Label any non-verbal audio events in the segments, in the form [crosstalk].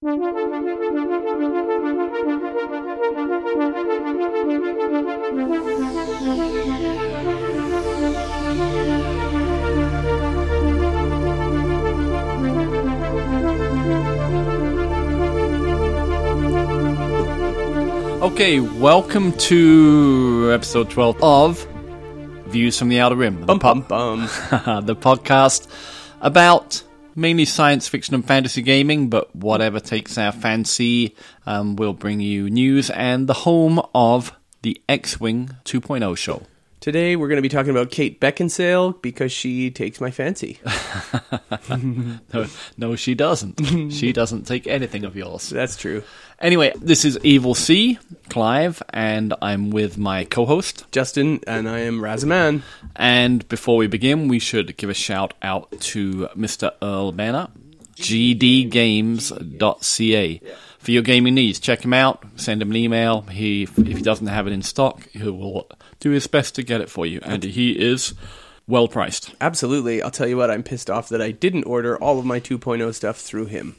Okay, welcome to episode 12 of Views from the Outer Rim. The, Bum po- bum bum. [laughs] the podcast about mainly science fiction and fantasy gaming, but whatever takes our fancy. Um, we'll bring you news and the home of the X Wing 2.0 show. Today we're going to be talking about Kate Beckinsale because she takes my fancy. [laughs] [laughs] No, no, she doesn't. she doesn't take anything of yours. That's true. Anyway, this is Evil C, Clive, and I'm with my co host. Justin and I am Razaman. And before we begin, we should give a shout out to Mr. Earl Banner, gdgames.ca. For your gaming needs, check him out, send him an email. He, if he doesn't have it in stock, he will do his best to get it for you. And he is well priced. Absolutely. I'll tell you what, I'm pissed off that I didn't order all of my 2.0 stuff through him.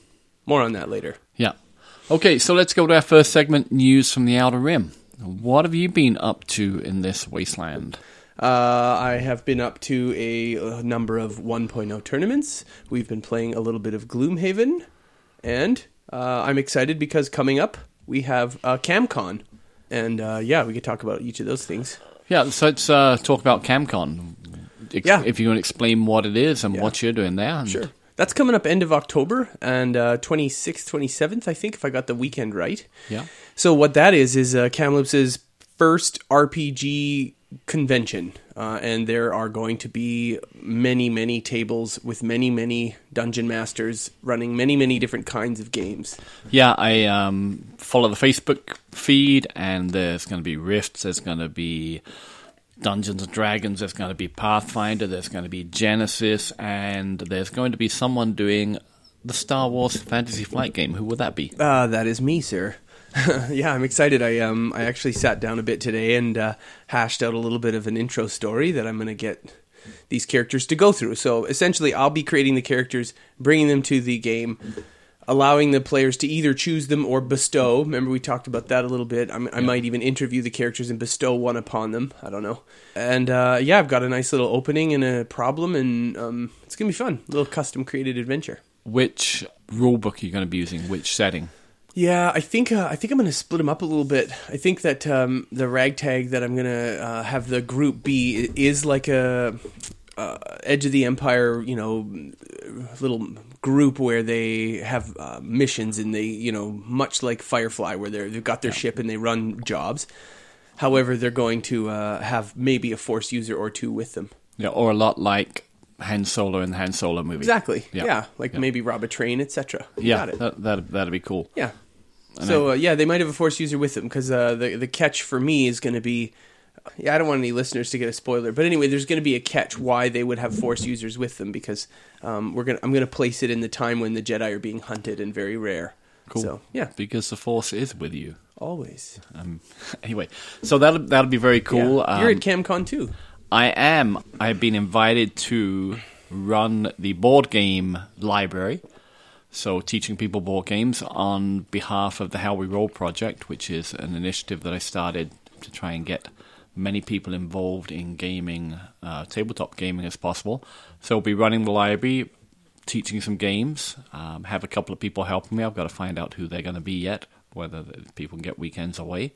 More on that later. Yeah. Okay, so let's go to our first segment news from the Outer Rim. What have you been up to in this wasteland? Uh, I have been up to a, uh number of 1.0 tournaments. We've been playing a little bit of Gloomhaven. And uh, I'm excited because coming up, we have uh, CamCon. And uh, yeah, we could talk about each of those things. Yeah, so let's uh, talk about CamCon. Ex- Yeah. If you want to explain what it is and Yeah. what you're doing there. and- Sure. That's coming up end of October and uh, 26th, 27th, I think, if I got the weekend right. Yeah. So what that is is uh, Kamloops' first RPG convention, uh, and there are going to be many, many tables with many, many dungeon masters running many, many different kinds of games. Yeah, I um, follow the Facebook feed, and there's going to be Rifts, there's going to be Dungeons and Dragons, there's going to be Pathfinder, there's going to be Genesys, and there's going to be someone doing the Star Wars Fantasy Flight game. Who would that be? Uh, that is me, sir. [laughs] yeah, I'm excited. I um I actually sat down a bit today and uh, hashed out a little bit of an intro story that I'm going to get these characters to go through. So essentially, I'll be creating the characters, bringing them to the game, allowing the players to either choose them or bestow. Remember, we talked about that a little bit. I'm, I might even interview the characters and bestow one upon them. I don't know. And uh, yeah, I've got a nice little opening and a problem, and um, it's gonna be fun. A little custom created adventure. Which rulebook are you going to be using? Which setting? Yeah, I think uh, I think I'm going to split them up a little bit. I think that um, the ragtag that I'm going to uh, have the group be is like a uh, Edge of the Empire, you know, little group where they have uh, missions and they, you know, much like Firefly, where they're, they've got their ship and they run jobs. However, they're going to uh, have maybe a Force user or two with them. Yeah, or a lot like Han Solo in the Han Solo movie. Exactly. Yeah. Yeah, like Yeah. maybe rob a train, etc. Yeah, got it. that, that, that'd be cool. Yeah. So uh, yeah, they might have a force user with them because uh, the the catch for me is going to be. Yeah, I don't want any listeners to get a spoiler, but anyway, there's going to be a catch why they would have force users with them because um, we're gonna I'm going to place it in the time when the Jedi are being hunted and very rare. Cool. So yeah, Because the Force is with you. always. Um, [laughs] anyway, so that'll that'll be very cool. Yeah. You're Um, at CamCon too. I am. I've been invited to run the board game library. So, teaching people board games on behalf of the How We Roll project, which is an initiative that I started to try and get many people involved in gaming, uh, tabletop gaming as possible. So, I'll be running the library, teaching some games, um, have a couple of people helping me. I've got to find out who they're going to be yet, whether the people can get weekends away.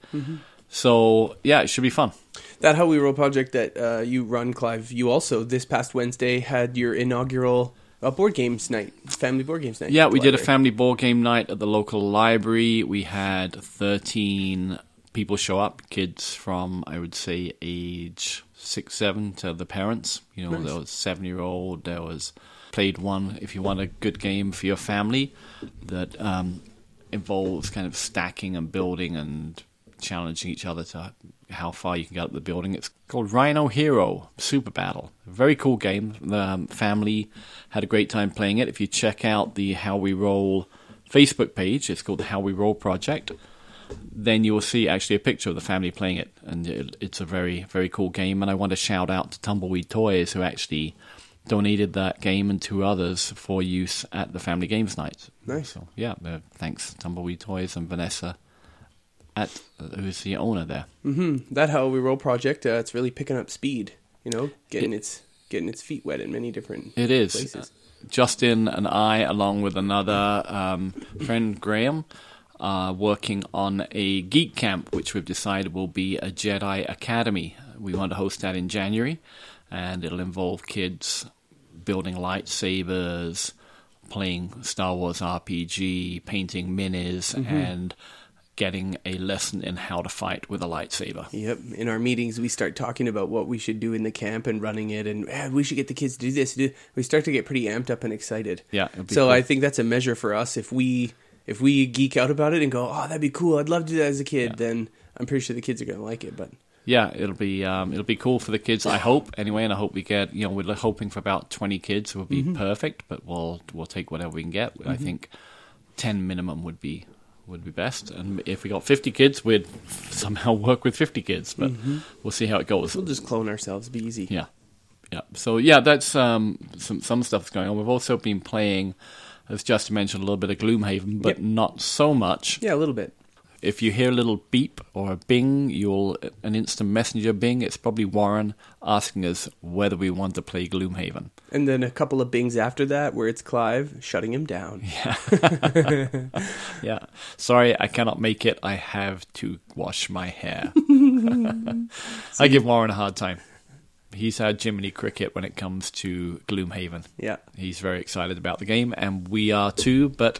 So, yeah, it should be fun. That How We Roll project that uh, you run, Clive. You also this past Wednesday had your inaugural uh, board games night, family board games night. Yeah, we did a family board game night at the local library. We had 13 people show up, kids from, I would say, age six, seven to the parents. You know, Nice. there was seven year old, there was played one if you want a good game for your family that um, involves kind of stacking and building and challenging each other to how far you can get up the building. It's called Rhino Hero Super Battle. Very cool game. The um, family had a great time playing it. If you check out the How We Roll Facebook page, it's called the How We Roll Project. Then you will see actually a picture of the family playing it, and it, it's a very very cool game. And I want to shout out to Tumbleweed Toys who actually donated that game and two others for use at the family games night. Nice. So yeah, uh, thanks Tumbleweed Toys and Vanessa, at uh, who's the owner there. hmm That How We Roll project, uh, it's really picking up speed. You know, getting It- its getting its feet wet in many different It is. places. Justin and I, along with another um, friend, Graham, are working on a geek camp, which we've decided will be a Jedi Academy. We want to host that in January, and it'll involve kids building lightsabers, playing Star Wars RPG, painting minis, and getting a lesson in how to fight with a lightsaber. Yep. In our meetings, we start talking about what we should do in the camp and running it, and "Ah, we should get the kids to do this. Do we start to get pretty amped up and excited? Yeah, So cool. I think that's a measure for us. If we if we geek out about it and go, oh, that'd be cool. I'd love to do that as a kid. Then I'm pretty sure the kids are gonna like it. But yeah, it'll be um, it'll be cool for the kids. I hope anyway, and I hope we get you know we're hoping for about twenty kids. It would be perfect, but we'll we'll take whatever we can get. I think ten minimum would be would be best, and if we got fifty kids, we'd somehow work with fifty kids. But we'll see how it goes. we'll just clone ourselves. Be easy. Yeah, yeah. So yeah, that's um, some some stuff's going on. We've also been playing, as Justin mentioned, a little bit of Gloomhaven, but Yep. not so much. Yeah, a little bit. If you hear a little beep or a bing, you'll an instant messenger bing. It's probably Warren asking us whether we want to play Gloomhaven. And then a couple of bings after that, where it's Clive shutting him down. [laughs] Yeah, [laughs] yeah. sorry, I cannot make it. I have to wash my hair. [laughs] I give Warren a hard time. He's had Jiminy Cricket when it comes to Gloomhaven. Yeah. He's very excited about the game, and we are too. But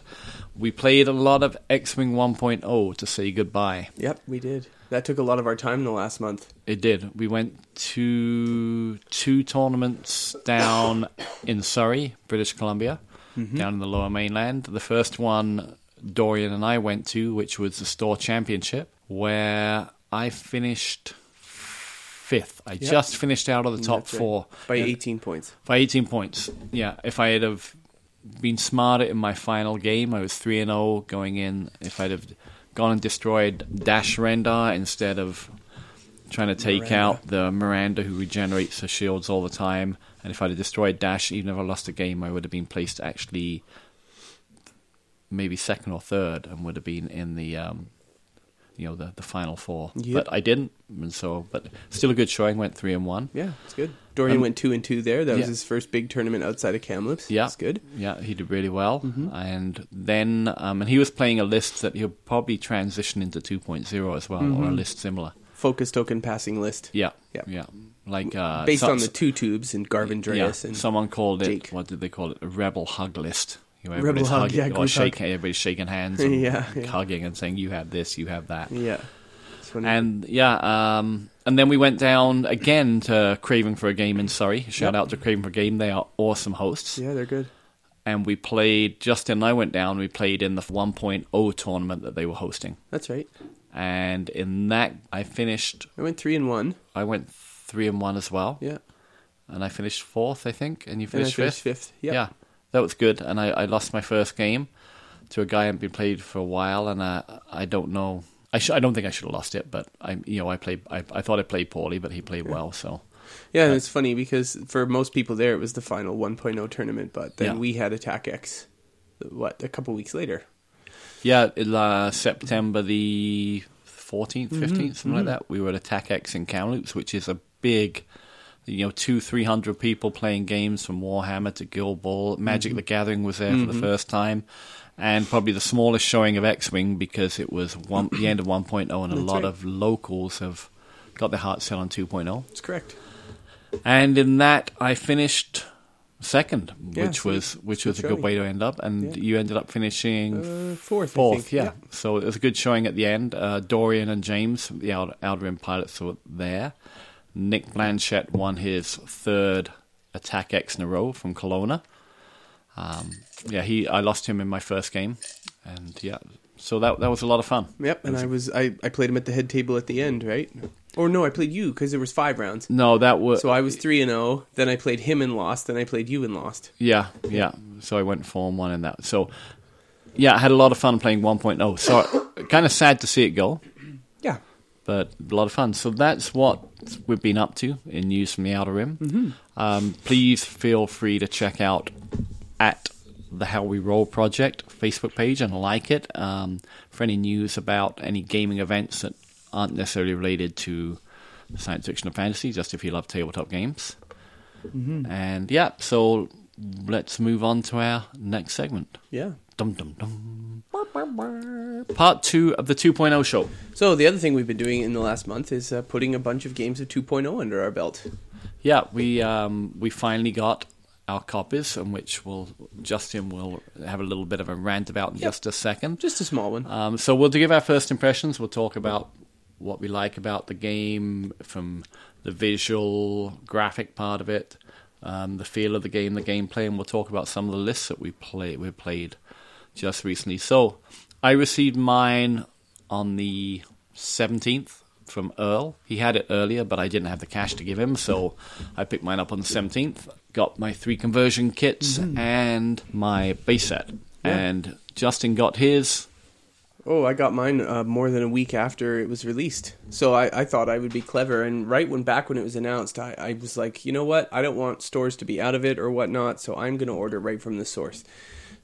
we played a lot of X Wing 1.0 to say goodbye. Yep, we did. That took a lot of our time in the last month. It did. We went to two tournaments down in Surrey, British Columbia, mm-hmm. down in the lower mainland. The first one Dorian and I went to, which was the store championship, where I finished fifth. I just finished out of the top That's right. four by Yeah, 18 points. by 18 points. Yeah, if I had have been smarter in my final game, I was 3 and 0 going in. If I'd have gone and destroyed Dash Rendar instead of trying to take Miranda. out the Miranda who regenerates her shields all the time, and if I'd have destroyed Dash, even if I lost a game, I would have been placed actually maybe second or third and would have been in the um, you know the the final four. Yep. But I didn't, and so but still a good showing. Went three and one. Yeah, it's good. Dorian Um, went two and two there. That was his first big tournament outside of Kamloops. Yeah, it's good. Yeah, he did really well, Mm-hmm. and then um, and he was playing a list that he'll probably transition into 2.0 as well, or a Mm-hmm. list similar. Focus token passing list. Yeah, Yeah. yeah, like uh, Based so- on the two tubes and Garven yeah, and someone called it. What did they call it? A rebel hug list. You know, Rebel everybody's hug, hugging, yeah, shake, hug. everybody's shaking hands, and [laughs] Yeah, yeah. hugging and saying, "You have this, you have that." yeah. And yeah, um, and then we went down again to Craving for a Game in Surrey. Shout Yep. out to Craving for a Game; they are awesome hosts. yeah, they're good. and we played. Justin and I went down. We played in the 1.0 tournament that they were hosting, That's right. and in that I finished. I went three and one. I went three and one as well, Yeah, and I finished fourth, I think, and you and I finished finished fifth. fifth. Yep. Yeah, that was good. And I, I lost my first game to a guy I hadn't been played for a while, and I I don't know. I sh- I don't think I should have lost it, but I you know I played. I, I thought I played poorly, but he played well. So Yeah, and it's funny because for most people there, it was the final 1.0 tournament, but then Yeah. we had Attack X, what, a couple weeks later. Yeah, uh, September the 14th, Mm-hmm, 15th, something like that. We were at Attack X in Kamloops, which is a big, you know, two, three hundred people playing games from Warhammer to Guild Ball. Magic Mm-hmm. the Gathering was there for the first time. And probably the smallest showing of X Wing because it was one, the end of 1.0, and a That's lot right. of locals have got their hearts set on 2.0. That's correct. And in that, I finished second, Yeah, which so was which was a good way to end up. And Yeah. you ended up finishing Uh, fourth, I Fourth, think. yeah. So it was a good showing at the end. Uh, Dorian and James, the Outer Rim pilots, were there. Nick Blanchett won his third Attack X in a row from Kelowna. Um, yeah, he. I lost him in my first game, and yeah, so that that was a lot of fun. Yep, and I was I, I played him at the head table at the end, right? Or no, I played you because there was five rounds. No, that was So I was three and zero. Then I played him and lost. Then I played you and lost. yeah, yeah. So I went four and one in that. So yeah, I had a lot of fun playing 1.0. So kind of sad to see it go. Yeah, but a lot of fun. So that's what we've been up to in news from the Outer Rim. Mm-hmm. Um, please feel free to check out at the How We Roll Project Facebook page and like it um, for any news about any gaming events that aren't necessarily related to science fiction or fantasy, just if you love tabletop games. Mm-hmm. And yeah, so let's move on to our next segment. Yeah. Dum dum dum. Part two of the 2.0 show. So the other thing we've been doing in the last month is uh, putting a bunch of games of 2.0 under our belt. Yeah, we um, we finally got our copies, and which will Justin will have a little bit of a rant about in Yep. just a second. Just a small one. Um, so we'll give our first impressions. We'll talk about what we like about the game, from the visual, graphic part of it, um, the feel of the game, the gameplay, and we'll talk about some of the lists that we play we played just recently. So I received mine on the seventeenth from Earl. He had it earlier, but I didn't have the cash to give him, so [laughs] I picked mine up on the seventeenth. Got my three conversion kits and my base set, Yeah. and Justin got his. Oh, I got mine uh, more than a week after it was released. So I, I thought I would be clever. And right when back when it was announced, I, I was like, you know what? I don't want stores to be out of it or whatnot. So I'm going to order right from the source.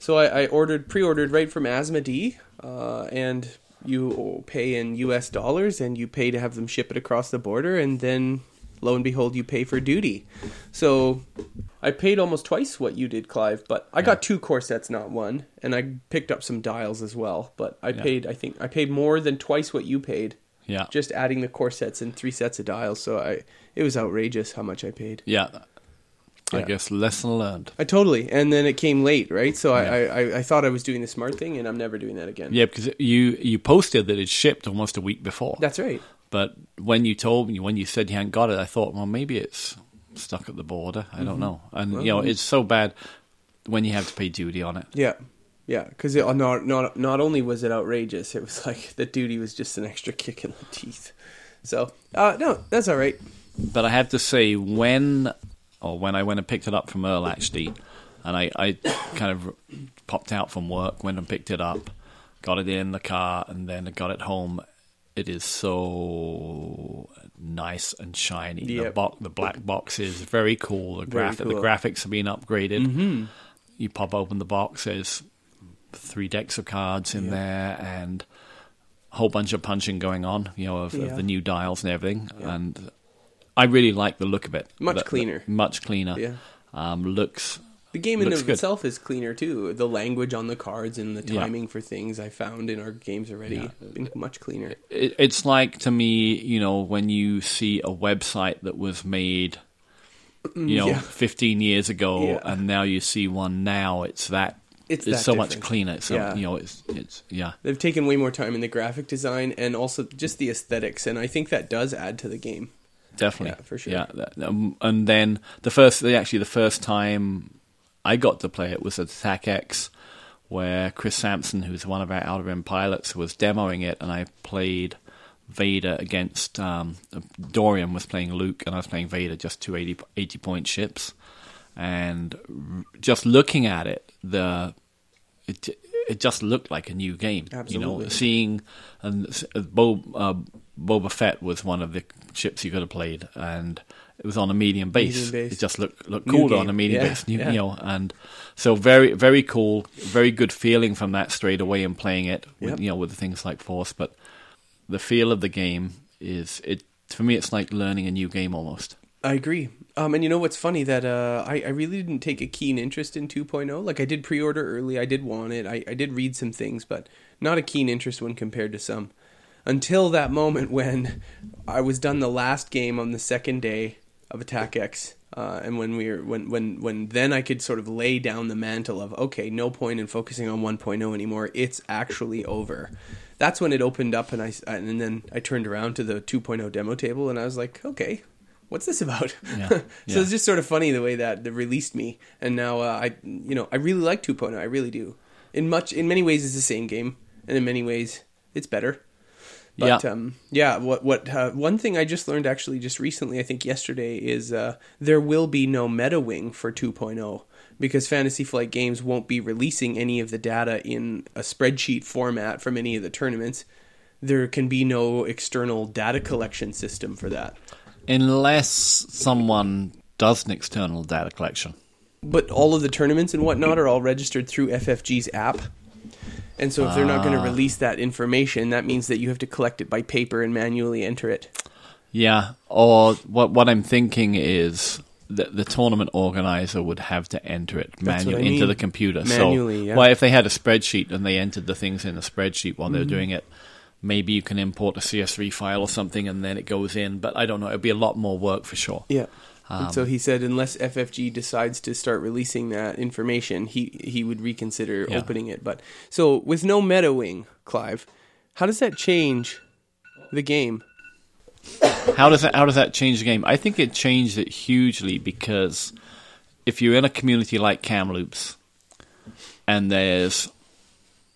So I, I ordered, pre-ordered right from Asmodee, uh, and you pay in U.S. dollars, and you pay to have them ship it across the border, and then lo and behold, you pay for duty. So I paid almost twice what you did, Clive, but I got two core sets, not one, and I picked up some dials as well. But I Yeah. paid, I think, I paid more than twice what you paid, Yeah, just adding the core sets and three sets of dials. So I, it was outrageous how much I paid. yeah. I guess lesson learned. I totally, and then it came late, right? So. I, I, I, thought I was doing the smart thing, and I'm never doing that again. Yeah, because you you posted that it shipped almost a week before. That's right. But when you told me, when you said you hadn't got it, I thought, well, maybe it's stuck at the border. I don't know. And you know, Mm-hmm. It's so bad when you have to pay duty on it. Yeah, yeah. Because not not not only was it outrageous, it was [laughs] like the duty was just an extra kick in the teeth. So uh, no, that's all right. But I have to say, when or when I went and picked it up from Earl, actually, and I, I kind of popped out from work, went and picked it up, got it in the car, and then got it home. It is so nice and shiny. The, Yep. bo- the black box is very cool. The, Very graph- cool. Mm-hmm. the graphics have been upgraded. You pop open the box, there's three decks of cards in Yeah. there, and a whole bunch of punching going on, you know, of, Yeah. of the new dials and everything. And I really like the look of it. Much The- the- cleaner. much cleaner. Yeah. Um, looks. The game in of good. itself is cleaner too. The language on the cards and the Yeah. timing for things I found in our games already Yeah. been much cleaner. It, it's like to me, you know, when you see a website that was made, you know, yeah. 15 years ago, Yeah. and now you see one now. It's that. It's It's, so much cleaner. So Yeah. you know, it's it's yeah. They've taken way more time in the graphic design and also just the aesthetics, and I think that does add to the game. Definitely, Yeah, for sure. Yeah, um, and then the first, actually, the first time I got to play it was at Attack X, where Chris Sampson, who's one of our Outer Rim pilots, was demoing it, and I played Vader against um, Dorian was playing Luke, and I was playing Vader, just two 80, 80 point ships, and r- just looking at it, the it it just looked like a new game. You know, seeing and uh, Bo, uh, Boba Fett was one of the ships you could have played, and it was on a medium base. Medium base. It just looked looked New cool game. on a medium Yeah, base, you, yeah. you know, and so very very cool, very good feeling from that straight away in playing it. With, Yep. You know, with things like Force, but the feel of the game is it for me. It's like learning a new game almost. I agree. Um, and you know what's funny that uh, I, I really didn't take a keen interest in 2.0. Like I did pre-order early, I did want it, I, I did read some things, but not a keen interest when compared to some. Until that moment when I was done the last game on the second day of Attack X, uh, and when we were when when when then I could sort of lay down the mantle of okay, no point in focusing on 1.0 anymore. It's actually over. That's when it opened up, and I and then I turned around to the 2.0 demo table, and I was like, okay, what's this about? Yeah, [laughs] so yeah. it's just sort of funny the way that they released me, and now uh, I, you know, I really like 2.0. I really do. In much, in many ways, it's the same game, and in many ways, it's better. But Yeah. um, yeah, what what uh, one thing I just learned actually just recently, I think yesterday, is uh, there will be no meta wing for 2.0 because Fantasy Flight Games won't be releasing any of the data in a spreadsheet format from any of the tournaments. there can be no external data collection system for that. Unless someone does an external data collection. But all of the tournaments and whatnot are all registered through FFG's app. And so if they're not going to release that information, that means that you have to collect it by paper and manually enter it. Yeah, or what what I'm thinking is that the tournament organizer would have to enter it manually I into mean. the computer. Manually, so, yeah. well, if they had a spreadsheet and they entered the things in the spreadsheet while Mm-hmm. they're doing it, maybe you can import a CS3 file or something and then it goes in. But I don't know. It'd be a lot more work for sure. Yeah. Um, so he said, unless FFG decides to start releasing that information, he he would reconsider Yeah. opening it. But so with no meta wing, Clive, how does that change the game? How does that how does that change the game? I think it changed it hugely because if you're in a community like Kamloops and there's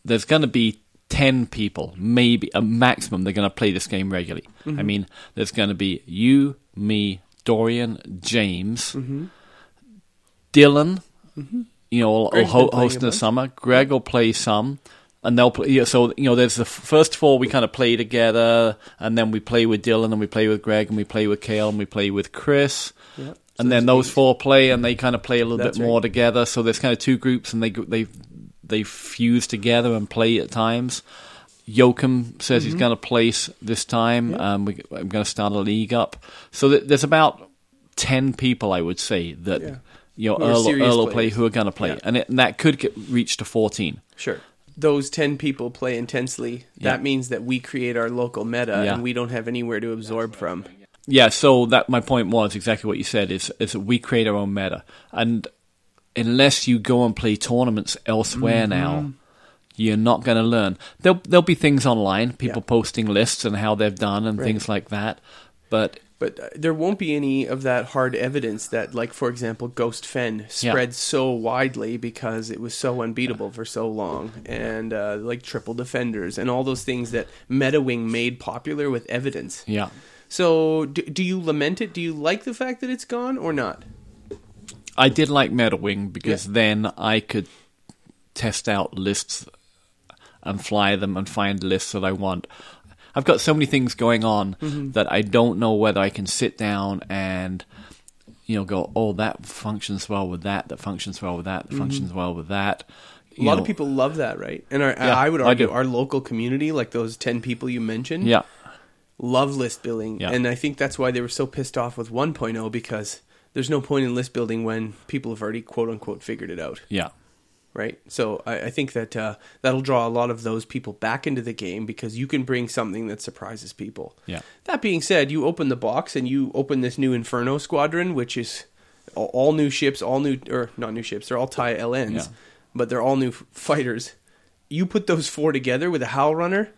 there's going to be 10 people, maybe a maximum they're going to play this game regularly. Mm-hmm. I mean, there's going to be you, me, Dorian, James, Mm-hmm. Dylan, you know, will Greg's ho- host in the bunch. summer. Greg will play some, and they'll play. Yeah, so you know, there's the first four we kind of play together, and then we play with Dylan, and we play with Greg, and we play with Kale, and we play with Chris. Yeah. So And then those four play, and they kind of play a little That's bit more right. together. So there's kind of two groups, and they they they fuse together and play at times. Joachim says Mm-hmm. he's going to place this time. Um, we, I'm going to start a league up. So th- there's about ten people, I would say, that Yeah. you know Who are Earl, Earl will play who are going to play, Yeah. and, it, and that could get reached to 14. Sure. Those 10 people play intensely. Yeah. That means that we create our local meta Yeah. and we don't have anywhere to absorb from. Yeah, so that my point was exactly what you said is is that we create our own meta, and unless you go and play tournaments elsewhere now, you're not going to learn. There'll there'll be things online, people Yeah. posting lists and how they've done and Right. things like that, but But uh, there won't be any of that hard evidence that, like, for example, Ghost Fenn spread so widely because it was so unbeatable for so long. And, uh, like, Triple Defenders and all those things that MetaWing made popular with evidence. yeah. So, do, do you lament it? Do you like the fact that it's gone or not? I did like MetaWing because Yeah. then I could test out lists and fly them and find lists that I want. I've got so many things going on Mm-hmm. that I don't know whether I can sit down and you know go, oh, that functions well with that, that functions well with that, that functions well with that. Mm-hmm. A lot of people love that, right? And our, Yeah, I would I argue do. our local community, like those 10 people you mentioned, Yeah, love list building. Yeah. And I think that's why they were so pissed off with 1.0 because there's no point in list building when people have already quote unquote figured it out, yeah, right? So I, I think that uh, that'll draw a lot of those people back into the game because you can bring something that surprises people. yeah. That being said, you open the box and you open this new Inferno squadron, which is all, all new ships, all new or not new ships, they're all TIE LNs, Yeah. but they're all new f- fighters. You put those four together with a Howlrunner,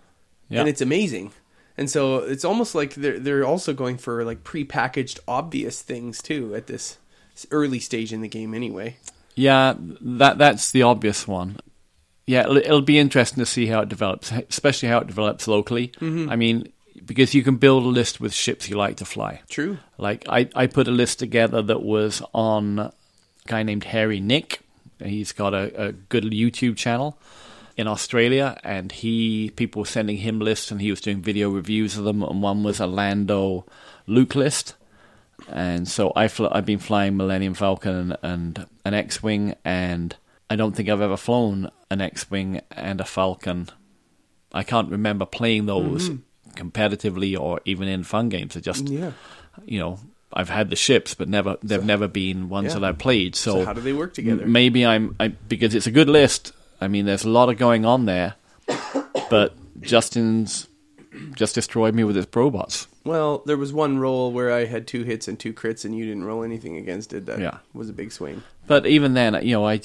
Yeah. and it's amazing. And so it's almost like they're they're also going for like prepackaged obvious things too at this early stage in the game anyway. Yeah, that that's the obvious one. Yeah, it'll, it'll be interesting to see how it develops, especially how it develops locally. Mm-hmm. I mean, because you can build a list with ships you like to fly. True. Like I, I put a list together that was on a guy named Harry Nick. He's got a, a good YouTube channel in Australia, and he people were sending him lists, and he was doing video reviews of them. And one was a Lando Luke list, and so I fl- I've been flying Millennium Falcon and, and an X-wing, and I don't think I've ever flown an X-wing and a Falcon. I can't remember playing those mm-hmm. competitively or even in fun games. I just Yeah. you know, I've had the ships, but never they've never been ones Yeah. that I've played. So, So, how do they work together? maybe I'm I, because it's a good list. I mean, there's a lot of going on there, [coughs] but Justin's just destroyed me with his robots. Well, there was one roll where I had two hits and two crits, and you didn't roll anything against it. That Yeah. was a big swing. But even then, you know, I,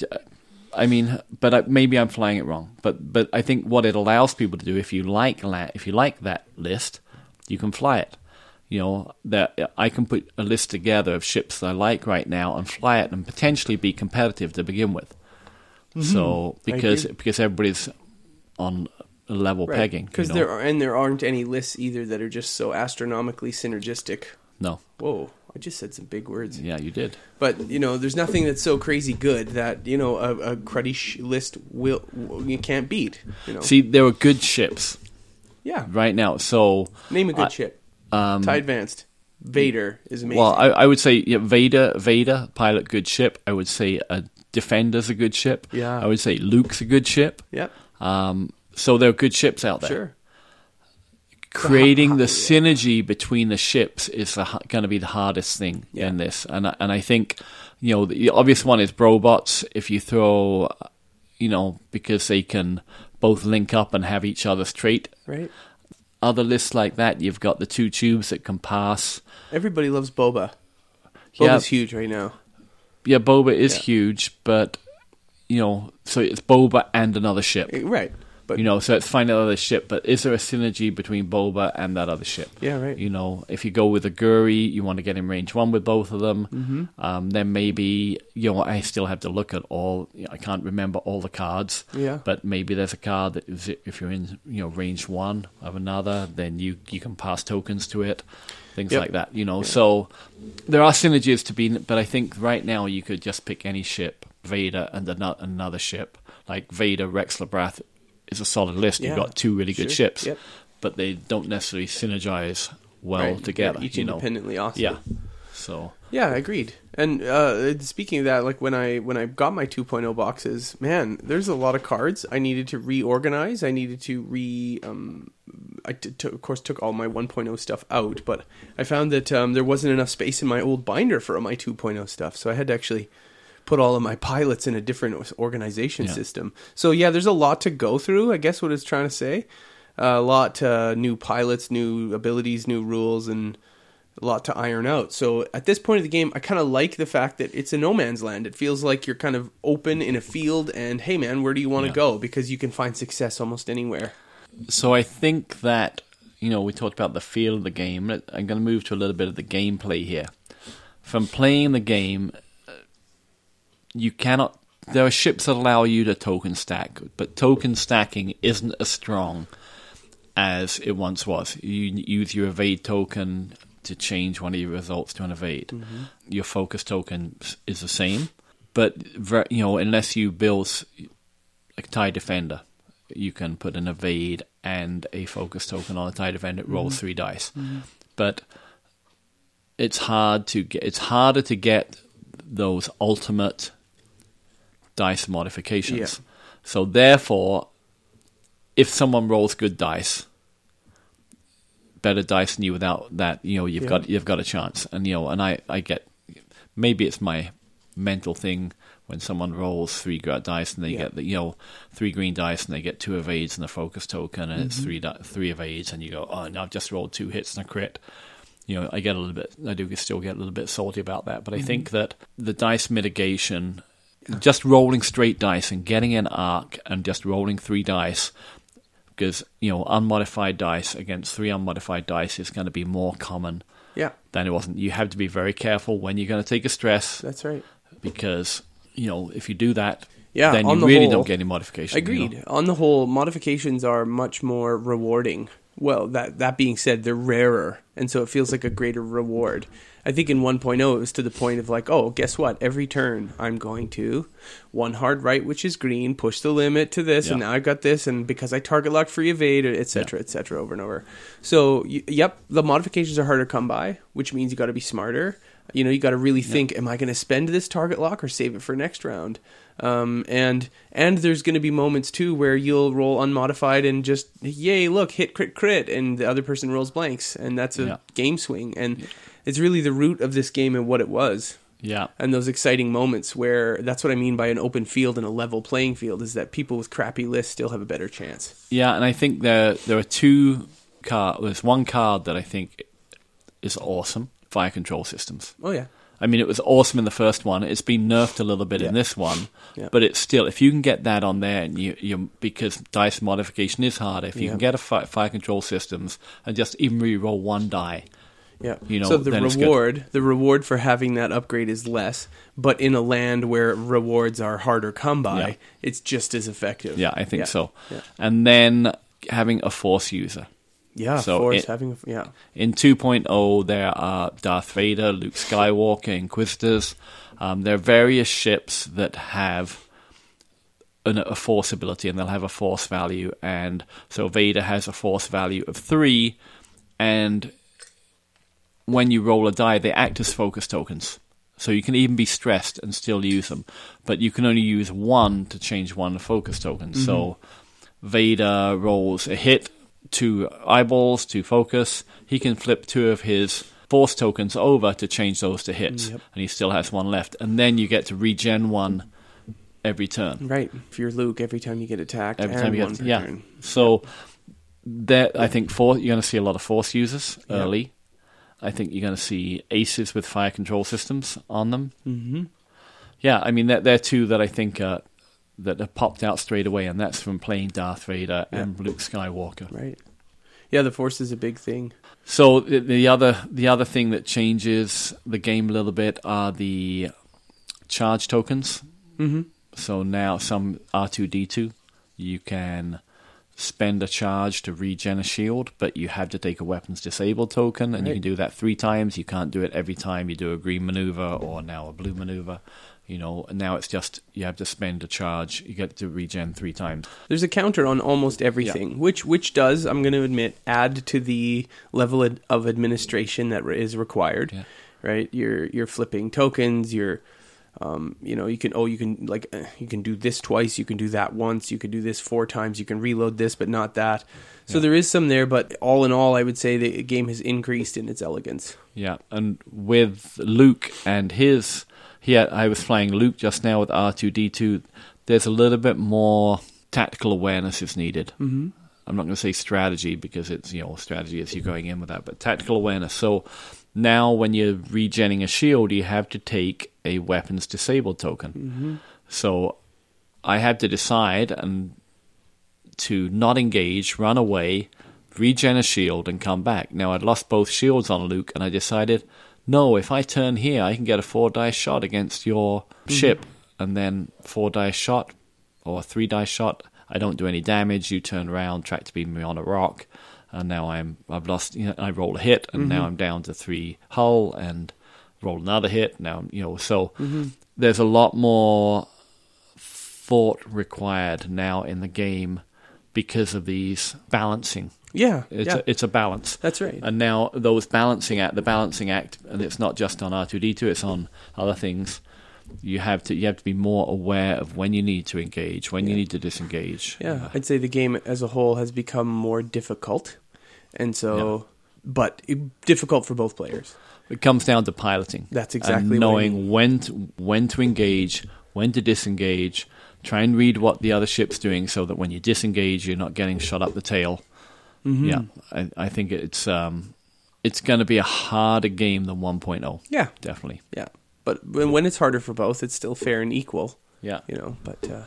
I mean, but I, maybe I'm flying it wrong. But but I think what it allows people to do, if you like la- if you like that list, you can fly it. You know that I can put a list together of ships that I like right now and fly it, and potentially be competitive to begin with. So because because everybody's on a level pegging, because you know? there are and there aren't any lists either that are just so astronomically synergistic. no, Whoa, I just said some big words. yeah, you did. But you know, there's nothing that's so crazy good that you know a, a cruddy sh- list will you can't beat. You know, See, there were good ships, Yeah. right now. So Name a good ship. um, Advanced. Vader is amazing. Well, I, I would say yeah, Vader, Vader, pilot, good ship. I would say a Defender's a good ship. Yeah. I would say Luke's a good ship. yep. Um, so there are good ships out there. Sure. Creating [laughs] the synergy between the ships is going to be the hardest thing Yeah. in this, and I- and I think you know the obvious one is Brobots. If you throw, you know, because they can both link up and have each other's trait. Right. Other lists like that, you've got the two tubes that can pass. Everybody loves Boba. Yeah. Boba's huge right now. Yeah, Boba is Yeah. huge, but you know, so it's Boba and another ship. Right. But You know, so it's find another ship, but is there a synergy between Boba and that other ship? Yeah, right. You know, if you go with a Guri, you want to get in range one with both of them. Mm-hmm. Um, then maybe you know, I still have to look at all. You know, I can't remember all the cards. Yeah. But maybe there's a card that is, if you're in you know range one of another, then you you can pass tokens to it, things Yep. like that. You know, so there are synergies to be, but I think right now you could just pick any ship, Vader and ano- another ship, like Vader, Rexler Brath is a solid list. Yeah, You've got two really good sure. ships, Yep. but they don't necessarily synergize well Right. together. Each you know, independently awesome. yeah. So Yeah, I agreed. And uh, speaking of that, like when I when I got my 2.0 boxes, man, there's a lot of cards I needed to reorganize. I needed to re. Um, I t- t- of course took all my 1.0 stuff out, but I found that um, there wasn't enough space in my old binder for my 2.0 stuff, so I had to actually put all of my pilots in a different organization Yeah. system. So yeah, there's a lot to go through. I guess what it's trying to say. a lot uh, new pilots, new abilities, new rules, and a lot to iron out. So at this point of the game, I kind of like the fact that it's a no man's land. It feels like you're kind of open in a field, and hey man, where do you want to Yeah. go? Because you can find success almost anywhere. So I think that you know we talked about the feel of the game. I'm going to move to a little bit of the gameplay here. From playing the game, uh, you cannot. There are ships that allow you to token stack, but token stacking isn't as strong as it once was. You use your evade token to change one of your results to an evade. Mm-hmm. Your focus token is the same, but you know unless you build a tie defender, you can put an evade and a focus token on a tie defender. It rolls mm-hmm. three dice, mm-hmm. but it's hard to get. It's harder to get those ultimate dice modifications. Yeah. So therefore, if someone rolls good dice, better dice than you without that, you know, you've Yeah. got you've got a chance. And you know, and I I get maybe it's my mental thing when someone rolls three dice and they Yeah. get the you know three green dice and they get two evades and a focus token and Mm-hmm. it's three three evades and you go oh no I've just rolled two hits and a crit. You know, I get a little bit. I do still get a little bit salty about that, but I think that the dice mitigation, just rolling straight dice and getting an arc and just rolling three dice, because you know unmodified dice against three unmodified dice is going to be more common Yeah, than it wasn't. You have to be very careful when you're going to take a stress that's right. because you know if you do that, Yeah, then you really whole- don't get any modification. you Agreed. know? On the whole, modifications are much more rewarding. Well, that that being said, they're rarer, and so it feels like a greater reward. I think in 1.0 it was to the point of like, oh, guess what? Every turn I'm going to one hard right, which is green, push the limit to this, and now I've got this, and because I target lock free evade, etc., etc., over and over. So, y- yep, the modifications are harder to come by, which means you got to be smarter. You know, you got to really think: Am I going to spend this target lock or save it for next round? Um, and and there's going to be moments too where you'll roll unmodified and just yay, look, hit crit crit, and the other person rolls blanks, and that's a Yeah. game swing. And it's really the root of this game and what it was. Yeah, And those exciting moments where that's what I mean by an open field and a level playing field is that people with crappy lists still have a better chance. yeah, and I think there there are two card. There's one card that I think is awesome: fire control systems. Oh yeah, I mean, it was awesome in the first one. It's been nerfed a little bit Yeah. in this one, Yeah. but it's still if you can get that on there, and you you because dice modification is harder. If you Yeah. can get a fi- fire control systems and just even re-roll one die, yeah. You know, so the then it's good. reward, the reward for having that upgrade is less, but in a land where rewards are harder come by, it's just as effective. yeah, I think so. And then having a force user. Yeah, So force having yeah. In 2.0, there are Darth Vader, Luke Skywalker, Inquisitors. Um, there are various ships that have an, a force ability, and they'll have a force value. And so Vader has a force value of three, and when you roll a die, they act as focus tokens. So you can even be stressed and still use them, but you can only use one to change one focus token. Mm-hmm. So Vader rolls a hit, two eyeballs, to focus. He can flip two of his force tokens over to change those to hits, yep. and he still has one left. And then you get to regen one every turn. Right. If you're Luke, every time you get attacked, every time you get yeah. Turn. So that I think for you're going to see a lot of force users early. Yep. I think you're going to see aces with fire control systems on them. Mm-hmm. Yeah, I mean they're, they're two that I think uh, that have popped out straight away, and that's from playing Darth Vader yeah. and Luke Skywalker. Right. Yeah, the Force is a big thing. So the, the other the other thing that changes the game a little bit are the charge tokens. Mm-hmm. So now some R two D two, you can spend a charge to regen a shield, but you have to take a weapons disabled token, and right. you can do that three times. You can't do it every time you do a green maneuver or now a blue maneuver. You know, now it's just you have to spend a charge. You get to regen three times. There's a counter on almost everything, yeah. which which does I'm going to admit add to the level of administration that is required. Yeah. Right, you're you're flipping tokens. You're um, you know, you can oh, you can like uh, you can do this twice, you can do that once, you can do this four times, you can reload this but not that. So yeah. there is some there, but all in all, I would say the game has increased in its elegance. Yeah, and with Luke and his, here I was flying Luke just now with R two D two. There's a little bit more tactical awareness is needed. Mm-hmm. I'm not going to say strategy because it's you know strategy is you're going in with that, but tactical awareness. So now when you're regenning a shield, you have to take a weapons disabled token. Mm-hmm. So I had to decide and to not engage, run away, regen a shield, and come back. Now I'd lost both shields on Luke, and I decided, no, if I turn here, I can get a four dice shot against your mm-hmm. ship, and then four dice shot or three dice shot. I don't do any damage. You turn around, tractor beam me on a rock and now I'm I've lost. You know, I roll a hit, and mm-hmm. now I'm down to three hull, and roll another hit. Now you know, so mm-hmm. there's a lot more thought required now in the game because of these balancing. Yeah, it's yeah. A, it's a balance. That's right. And now those balancing act, the balancing act, and it's not just on R two D two; it's on other things. You have to you have to be more aware of when you need to engage, when yeah. you need to disengage. Yeah, uh, I'd say the game as a whole has become more difficult and so, yeah. but it, difficult for both players. It comes down to piloting. That's exactly knowing when to, when to engage, when to disengage. Try and read what the other ship's doing, so that when you disengage, you're not getting shot up the tail. Mm-hmm. Yeah, I, I, think it's um, it's going to be a harder game than 1.0. Yeah, definitely. Yeah, but when it's harder for both, it's still fair and equal. Yeah, you know. But uh,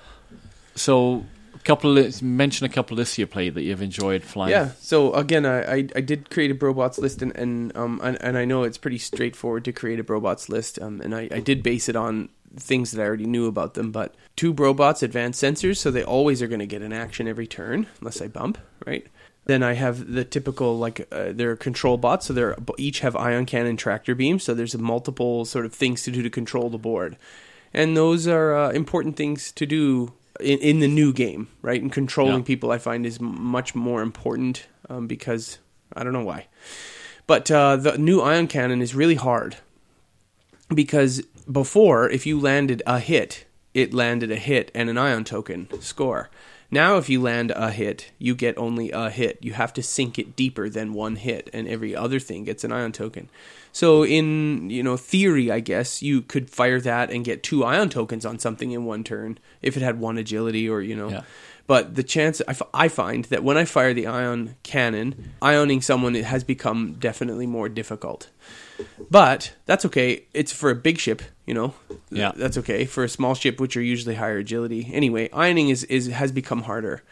so couple of mention a couple of lists you played that you've enjoyed flying. Yeah. So again, I, I, I did create a Brobots list, and and um and, and, I know it's pretty straightforward to create a Brobots list. Um, and I, I did base it on things that I already knew about them. But two robots, advanced sensors, so they always are going to get an action every turn unless I bump right. Then I have the typical like uh, they're control bots, so they're each have ion cannon tractor beam. So there's multiple sort of things to do to control the board, and those are uh, important things to do in, in the new game, right? And controlling yeah. people, I find, is much more important um, because I don't know why. But uh, the new ion cannon is really hard because before, if you landed a hit, it landed a hit and an ion token score. Now, if you land a hit, you get only a hit. You have to sink it deeper than one hit, and every other thing gets an ion token. So in you know theory, I guess you could fire that and get two ion tokens on something in one turn if it had one agility or you know. Yeah. But the chance I, f- I find that when I fire the ion cannon, ioning someone it has become definitely more difficult. But that's okay. It's for a big ship, you know. Yeah, that's okay for a small ship, which are usually higher agility. Anyway, ioning is, is has become harder.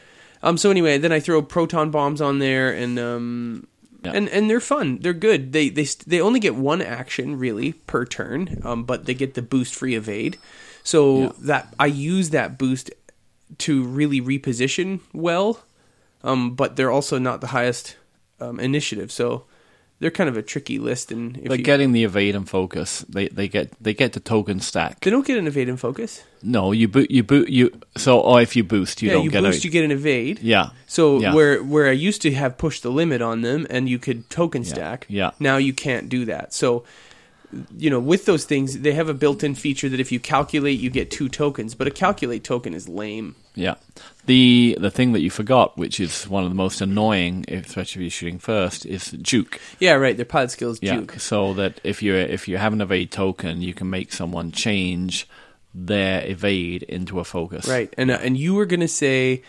Um. So anyway, then I throw proton bombs on there, and um, yeah. And and they're fun. They're good. They they they only get one action really per turn, um, but they get the boost free evade. So yeah. that I use that boost to really reposition well. Um, but they're also not the highest um, initiative. So they're kind of a tricky list. And if But you, getting the evade and focus, they, they get they get the token stack. they don't get an evade and focus. No, you boot you boot you. So or if you boost, you yeah, don't you get boost, a, you get an evade. Yeah, So Yeah. where where I used to have pushed the limit on them and you could token stack, yeah. now you can't do that. So you know, with those things, they have a built-in feature that if you calculate, you get two tokens. But a calculate token is lame. yeah. The the thing that you forgot, which is one of the most annoying, especially if you're shooting first, is juke. Yeah, right. Their pilot skills Yeah. juke. So that if you if you have an evade token, you can make someone change their evade into a focus. Right. And uh, and you were gonna say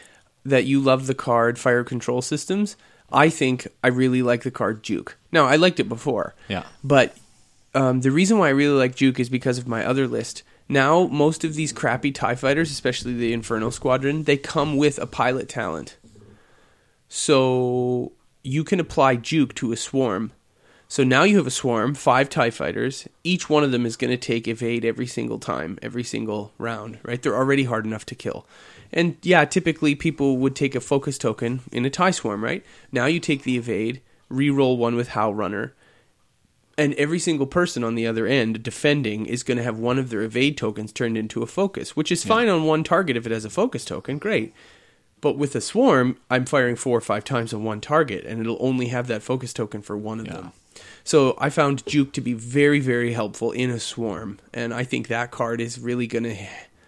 that you love the card Fire Control Systems. I think I really like the card Juke. Now I liked it before. Yeah. But um, the reason why I really like Juke is because of my other list. Now, most of these crappy TIE fighters, especially the Inferno Squadron, they come with a pilot talent. So you can apply Juke to a swarm. So now you have a swarm, five TIE fighters. Each one of them is going to take evade every single time, every single round, right? They're already hard enough to kill. And yeah, typically people would take a focus token in a TIE swarm, right? Now you take the evade, re-roll one with Howlrunner, and every single person on the other end defending is going to have one of their evade tokens turned into a focus, which is fine on one target if it has a focus token, great. But with a swarm, I'm firing four or five times on one target, and it'll only have that focus token for one of Yeah. them. So I found Juke to be very, very helpful in a swarm, and I think that card is really going to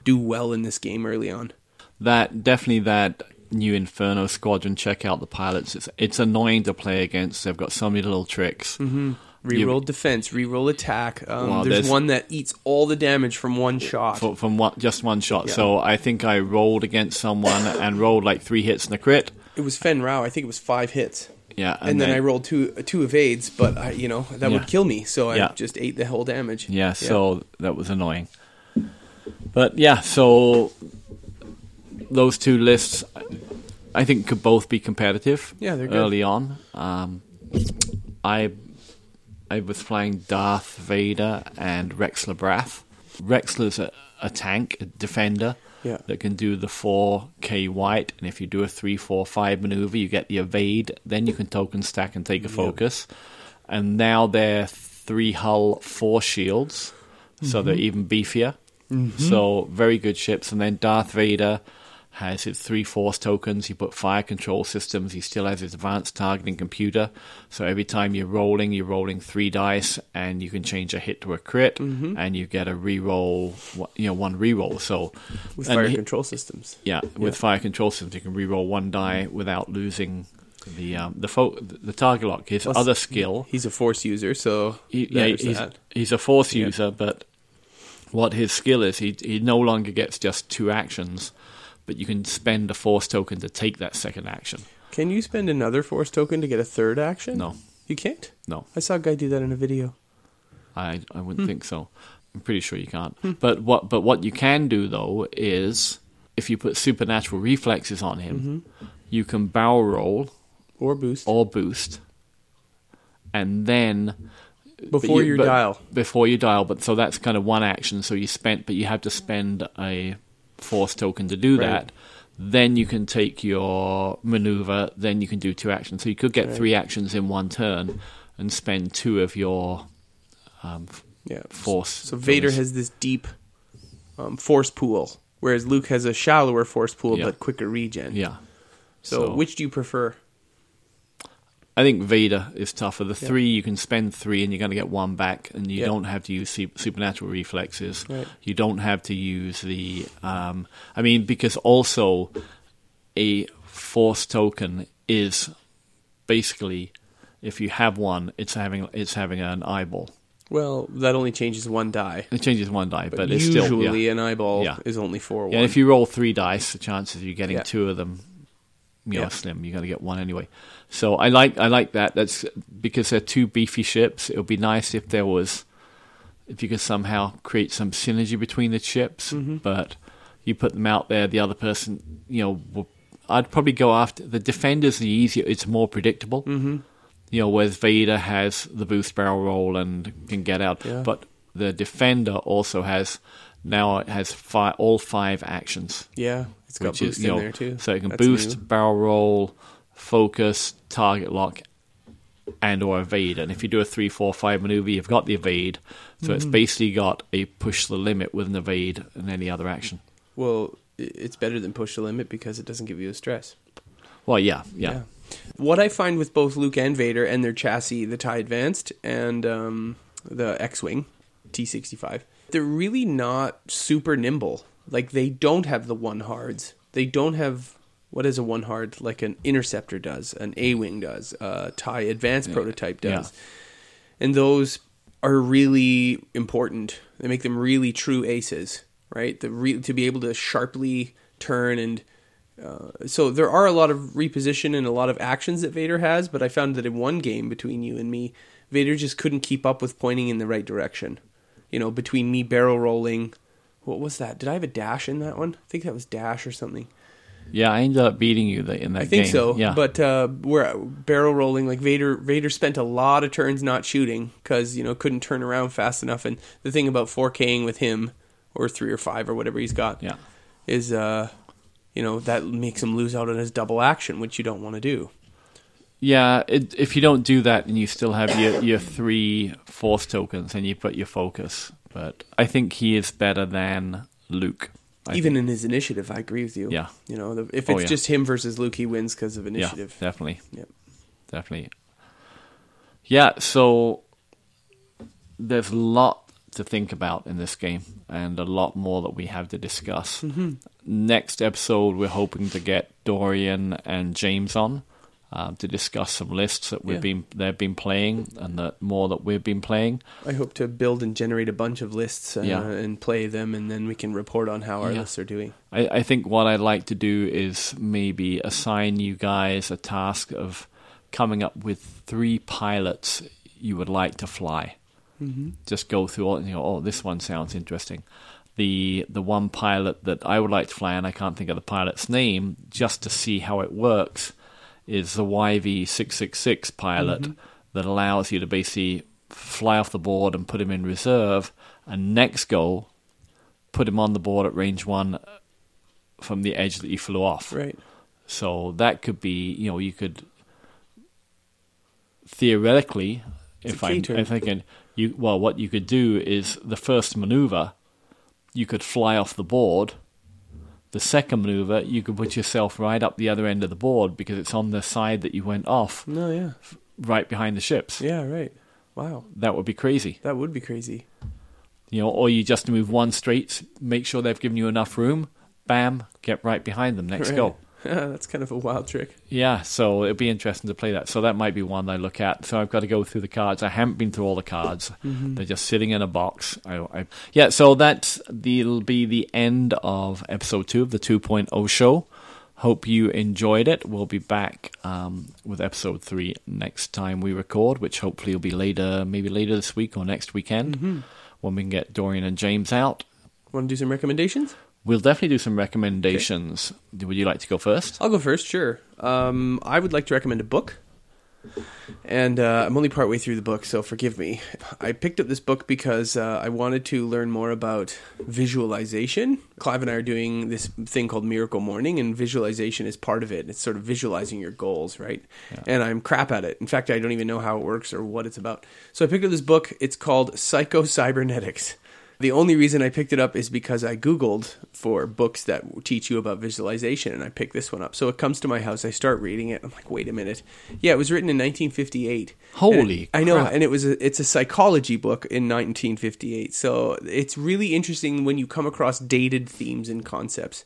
do well in this game early on. That definitely that new Inferno Squadron. Check out the pilots. It's it's annoying to play against. They've got so many little tricks. Mm-hmm. Reroll defense, reroll attack. Um, Well, there's, there's- one that eats all the damage from one shot. for, from one, just one shot. Yeah. So I think I rolled against someone and rolled like three hits and a crit. It was Fenn Rau. I think it was five hits. Yeah, and, then, I rolled two two evades, but I, you know that Yeah. would kill me, so I Yeah. just ate the whole damage. Yeah, so that was annoying. But yeah, so those two lists, I think, could both be competitive. Yeah, they're good. early on. Um, I I was playing Darth Vader and Rexler Brath. Rexler's a, a tank, a defender. Yeah. That can do the 4K white, and if you do a 3 4 5 maneuver, you get the evade, then you can token stack and take a focus. And now they're 3 hull, 4 shields, so they're mm-hmm. even beefier. Mm-hmm. So, very good ships. And then Darth Vader has his three force tokens. You put fire control systems. He still has his advanced targeting computer. So every time you're rolling, you're rolling three dice, and you can change a hit to a crit, and you get a reroll. You know, one re-roll. So with fire he- control systems. yeah, with fire control systems, you can re-roll one die without losing the um, the fo- the target lock. His Plus- other skill, He's a force user, so he, yeah, he's, that. he's a force user, but what his skill is, he he no longer gets just two actions, but you can spend a force token to take that second action. Can you spend another force token to get a third action? No, you can't. no, I saw a guy do that in a video. I I wouldn't Hmm. think so. I'm pretty sure you can't. But what but what you can do though is if you put supernatural reflexes on him, Mm-hmm. you can bow roll Or boost or boost, and then before you- your dial. Before you dial, but so that's kind of one action. So you spent, but you have to spend a force token to do Right. that. Then you can take your maneuver. Then you can do two actions. So you could get Right. three actions in one turn and spend two of your um, Yeah. force. So Vader tokens. has this deep um, force pool, whereas Luke has a shallower force pool Yeah. but quicker regen. yeah. So, which do you prefer? I think Vader is tougher. The three you can spend three and you're going to get one back, and you Yeah. don't have to use supernatural reflexes. Right. You don't have to use the. Um, I mean, because also a force token is basically if you have one, it's having it's having an eyeball. Well, that only changes one die. It changes one die, but, But, it's usually still yeah. an eyeball Yeah. is only four. Yeah, one. if you roll three dice, the chances of you getting Yeah. two of them, you know, Yeah. slim. You're going to get one anyway. So I like I like that. That's because they're two beefy ships. It would be nice if there was, if you could somehow create some synergy between the ships. Mm-hmm. But you put them out there, the other person, you know, will, I'd probably go after the defenders. The easier, it's more predictable. Mm-hmm. You know, whereas Vader has the boost barrel roll and can get out, Yeah. but the defender also has now it has fi all five actions yeah, it's got which boost is you in know, there too. so it can That's boost, new. barrel roll, focus, target lock, and or evade. And if you do a three, four, five maneuver, you've got the evade. So Mm-hmm. it's basically got a push the limit with an evade and any other action. Well, it's better than push the limit because it doesn't give you a stress. Well, yeah, yeah. Yeah. What I find with both Luke and Vader and their chassis, the TIE Advanced and um, the X Wing T65, they're really not super nimble. Like, they don't have the one hards. They don't have, what is a one hard? Like an Interceptor does, an A Wing does, a TIE Advanced prototype does. And those are really important. They make them really true aces, right? The re- to be able to sharply turn and uh, so there are a lot of reposition and a lot of actions that Vader has, but I found that in one game between you and me, Vader just couldn't keep up with pointing in the right direction. You know, between me barrel rolling, what was that? Did I have a dash in that one? I think that was dash or something. Yeah, I ended up beating you in that I think game. so. Yeah. But uh, we're barrel rolling like Vader. Vader spent a lot of turns not shooting because you know couldn't turn around fast enough. And the thing about 4King with him, or three or five or whatever he's got, yeah. is uh, you know that makes him lose out on his double action, which you don't want to do. Yeah, it, if you don't do that and you still have your, your three force tokens and you've got your focus. But I think he is better than Luke. I Even think. in his initiative, I agree with you. Yeah. You know, the, if Oh, it's yeah. just him versus Luke, he wins because of yeah, initiative. definitely. Yep. Definitely. Yeah, so there's a lot to think about in this game and a lot more that we have to discuss. Mm-hmm. Next episode, we're hoping to get Dorian and James on. Uh, to discuss some lists that we've Yeah. been they've been playing and that more that we've been playing. I hope to build and generate a bunch of lists uh, Yeah. and play them, and then we can report on how our Yeah. lists are doing. I, I think what I'd like to do is maybe assign you guys a task of coming up with three pilots you would like to fly. Mm-hmm. Just go through all and you know, oh, this one sounds interesting. The the one pilot that I would like to fly, and I can't think of the pilot's name, just to see how it works, is the YV six six six pilot mm-hmm. that allows you to basically fly off the board and put him in reserve, and next goal, put him on the board at range one from the edge that you flew off. Right. So that could be, you know, you could theoretically, if a I key turn. if I can, you well, what you could do is the first maneuver, you could fly off the board. The second maneuver, you could put yourself right up the other end of the board because it's on the side that you went off, No, yeah. right behind the ships. Yeah, right. Wow. That would be crazy. That would be crazy. You know, or you just move one straight, make sure they've given you enough room, bam, get right behind them. Next Right. Go. [laughs] That's kind of a wild trick. Yeah, so it'd be interesting to play that. So that might be one I look at. So I've got to go through the cards. I haven't been through all the cards. They're just sitting in a box. I, I, yeah, so that's the, it'll be the end of episode two of the 2.0 show. Hope you enjoyed it. We'll be back um, with episode three next time we record, which hopefully will be later, maybe later this week or next weekend when we can get Dorian and James out. Want to do some recommendations? We'll definitely do some recommendations. Would you like to go first? I'll go first, sure. Um, I would like to recommend a book. And uh, I'm only partway through the book, so forgive me. I picked up this book because uh, I wanted to learn more about visualization. Clive and I are doing this thing called Miracle Morning, and visualization is part of it. It's sort of visualizing your goals, right? And I'm crap at it. In fact, I don't even know how it works or what it's about. So I picked up this book. It's called Psycho Cybernetics. The only reason I picked it up is because I Googled for books that teach you about visualization, and I picked this one up. So it comes to my house, I start reading it. I'm like, wait a minute. Yeah, it was written in 1958. Holy it- I know, and it was a, it's a psychology book in 1958. So it's really interesting when you come across dated themes and concepts.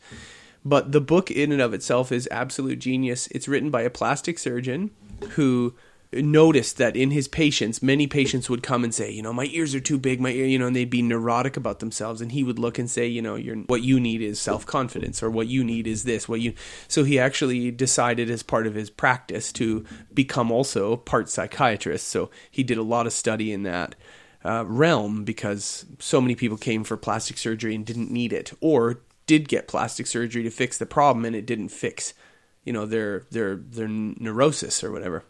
But the book in and of itself is absolute genius. It's written by a plastic surgeon who noticed that in his patients, many patients would come and say, you know, my ears are too big, my ear, you know, and they'd be neurotic about themselves. And he would look and say, you know, you're, what you need is self confidence, or what you need is this. What you so he actually decided as part of his practice to become also part psychiatrist. So he did a lot of study in that uh, realm because so many people came for plastic surgery and didn't need it, or did get plastic surgery to fix the problem and it didn't fix, you know, their their their neurosis or whatever.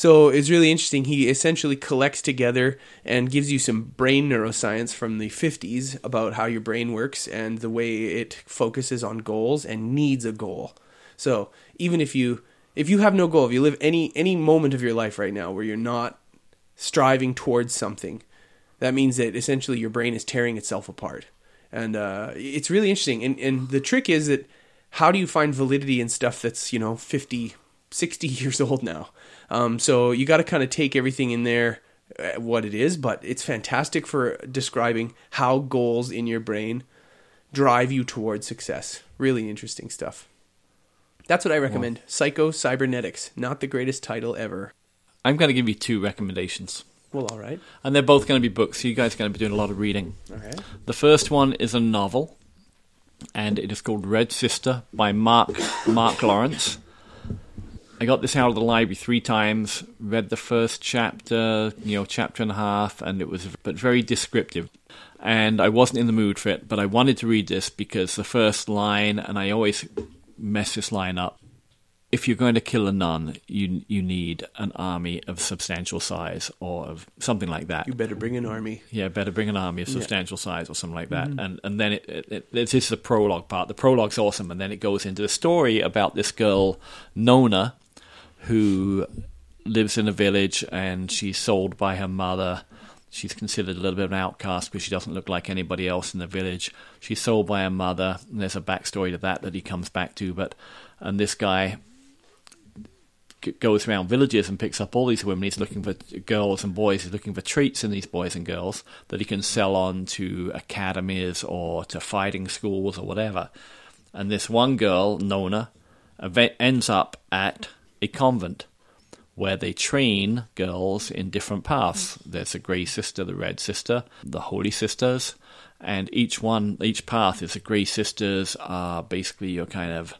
So it's really interesting. He essentially collects together and gives you some brain neuroscience from the 50s about how your brain works and the way it focuses on goals and needs a goal. So even if you if you have no goal, if you live any any moment of your life right now where you're not striving towards something, that means that essentially your brain is tearing itself apart. And uh, it's really interesting. And and the trick is that how do you find validity in stuff that's you know 50, 60 [laughs] years old now? Um, so you got to kind of take everything in there uh, what it is, but it's fantastic for describing how goals in your brain drive you towards success. Really interesting stuff. That's what I recommend. Psycho Cybernetics. Not the greatest title ever. I'm going to give you two recommendations. Well, all right. And they're both going to be books, so you guys are going to be doing a lot of reading. All right. The first one is a novel, and it is called Red Sister by Mark Mark Lawrence. I got this out of the library three times, read the first chapter, you know, chapter and a half, and it was but very descriptive. And I wasn't in the mood for it, but I wanted to read this because the first line, and I always mess this line up. If you're going to kill a nun, you you need an army of substantial size or of something like that. You better bring an army. Yeah, better bring an army of substantial size or something like that. Mm-hmm. And and then it, it, it this is the prologue part. The prologue's awesome, and then it goes into the story about this girl Nona, who lives in a village and she's sold by her mother. She's considered a little bit of an outcast because she doesn't look like anybody else in the village. She's sold by her mother, and there's a backstory to that that he comes back to. But and this guy goes around villages and picks up all these women. He's looking for girls and boys. He's looking for treats in these boys and girls that he can sell on to academies or to fighting schools or whatever. And this one girl, Nona, ends up at a convent where they train girls in different paths. There's the Grey Sister, the Red Sister, the Holy Sisters, and each one, each path is the Grey Sisters are basically your kind of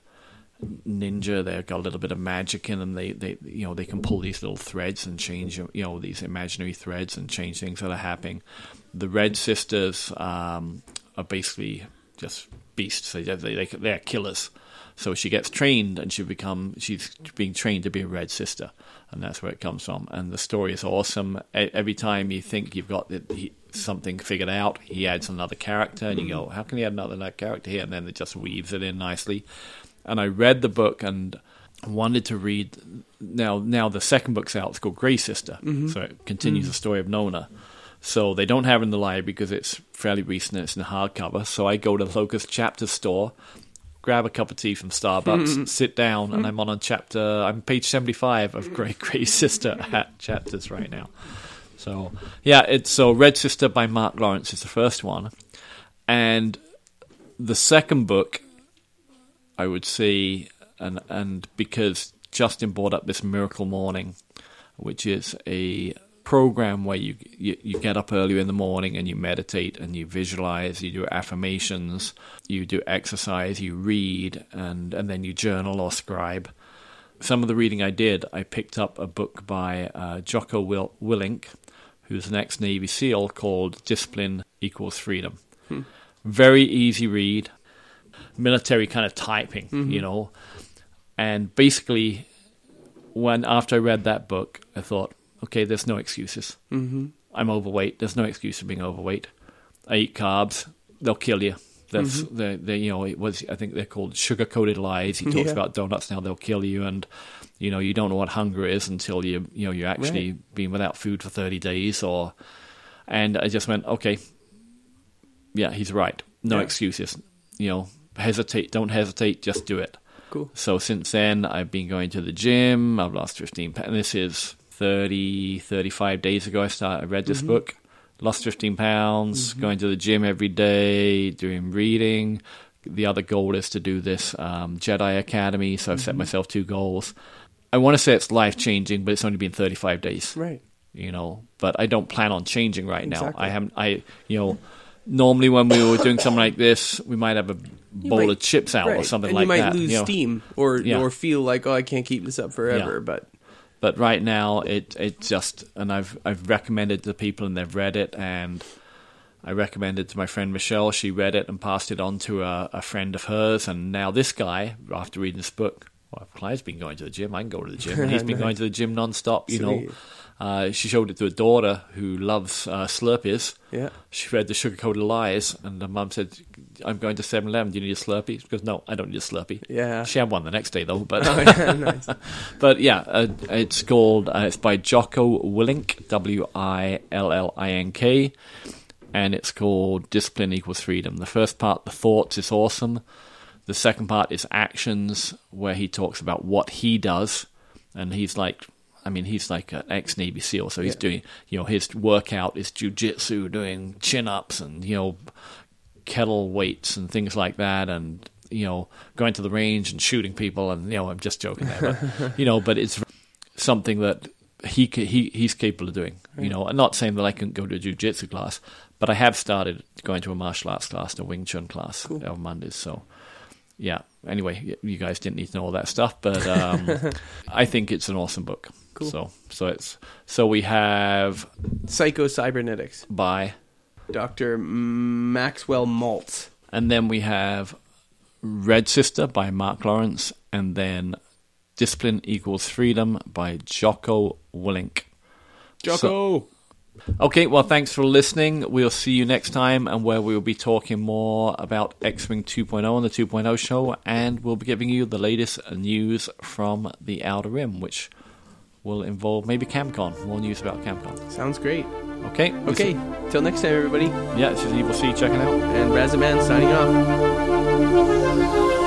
ninja. They've got a little bit of magic in them. They, they, you know, they can pull these little threads and change, you know, these imaginary threads and change things that are happening. The Red Sisters um, are basically just beasts. They, they, they, they're killers. So she gets trained, and she become she's being trained to be a Red Sister, and that's where it comes from. And the story is awesome. Every time you think you've got the, he, something figured out, he adds another character, and you go, "How can he add another, character here?" And then it just weaves it in nicely. And I read the book and wanted to read. Now, now the second book's out. It's called Grey Sister, mm-hmm. so it continues the story of Nona. So they don't have it in the library because it's fairly recent and it's in hardcover. So I go to the Locust Chapter store, grab a cup of tea from Starbucks, [laughs] sit down, and I'm [laughs] on a chapter. I'm page seventy-five of Grey [laughs] Grey Sister hat chapters right now. So yeah, it's so Red Sister by Mark Lawrence is the first one, and the second book, I would say, and and because Justin brought up this Miracle Morning, which is a program where you, you you get up earlier in the morning and you meditate and you visualize, you do affirmations, you do exercise, you read, and and then you journal or scribe. Some of the reading I did, I picked up a book by uh, Jocko Will- Willink, who's an ex-Navy SEAL, called "Discipline Equals Freedom." Very easy read, military kind of typing, you know, and basically when after I read that book, I thought, okay, there's no excuses. Mm-hmm. I'm overweight. There's no excuse for being overweight. I eat carbs. They'll kill you. That's the, the you know it was I think they're called sugar coated lies. He talks Yeah. about donuts now they'll kill you and you know you don't know what hunger is until you you know you're actually being without food for 30 days or and I just went okay yeah he's right no Yeah. excuses you know hesitate don't hesitate just do it Cool. so since then, I've been going to the gym. I've lost 15 pounds. This is 30, 35 days ago I started. I read this mm-hmm. book. Lost 15 pounds, mm-hmm. going to the gym every day, doing reading. The other goal is to do this um, Jedi Academy, so I've set mm-hmm. myself two goals. I want to say it's life changing, but it's only been 35 days Right. you know but i don't plan on changing right now i haven't i you know normally when we were doing something like this we might have a bowl might- of chips out or something and like that. you might that lose you know. steam or Yeah. or feel like oh I can't keep this up forever. Yeah. But but right now it it just and i've i've recommended to people and they've read it and i recommended to my friend michelle she read it and passed it on to a, a friend of hers and now this guy after reading this book well, if Clive's been going to the gym, I can go to the gym. [laughs] And he's been going to the gym non-stop, you know. Uh, she showed it to a daughter who loves uh, Slurpees. Yeah. She read the sugar-coated lies, and the mum said, I'm going to 7-Eleven. Do you need a Slurpee? She goes, no, I don't need a Slurpee. Yeah. She had one the next day, though. But, Oh, yeah, [laughs] nice. but yeah, uh, it's called, uh, it's by Jocko Willink, W-I-L-L-I-N-K, and it's called Discipline Equals Freedom. The first part, the thoughts, is awesome. The second part is actions, where he talks about what he does, and he's like, I mean, he's like an ex Navy SEAL, so he's Yeah. doing, you know, his workout is jujitsu, doing chin ups and you know, kettle weights and things like that, and you know, going to the range and shooting people, and you know, I'm just joking there, but [laughs] you know, but it's something that he he he's capable of doing. You know, I'm not saying that I can go to a jujitsu class, but I have started going to a martial arts class, a Wing Chun class on Mondays. So, yeah. Anyway, you guys didn't need to know all that stuff, but um, [laughs] I think it's an awesome book. Cool. So, so it's so we have Psycho Cybernetics. by, Dr. Maxwell Maltz. and then we have Red Sister by Mark Lawrence, and then Discipline Equals Freedom by Jocko Willink. Jocko! Okay, well, thanks for listening. We'll see you next time, and where we'll be talking more about X Wing 2.0 on the 2.0 show, and we'll be giving you the latest news from the Outer Rim, which will involve maybe CamCon. More news about CamCon. Sounds great. Okay. Okay, is- till next time, everybody. yeah, this is Evil C checking out. And Razaman signing off.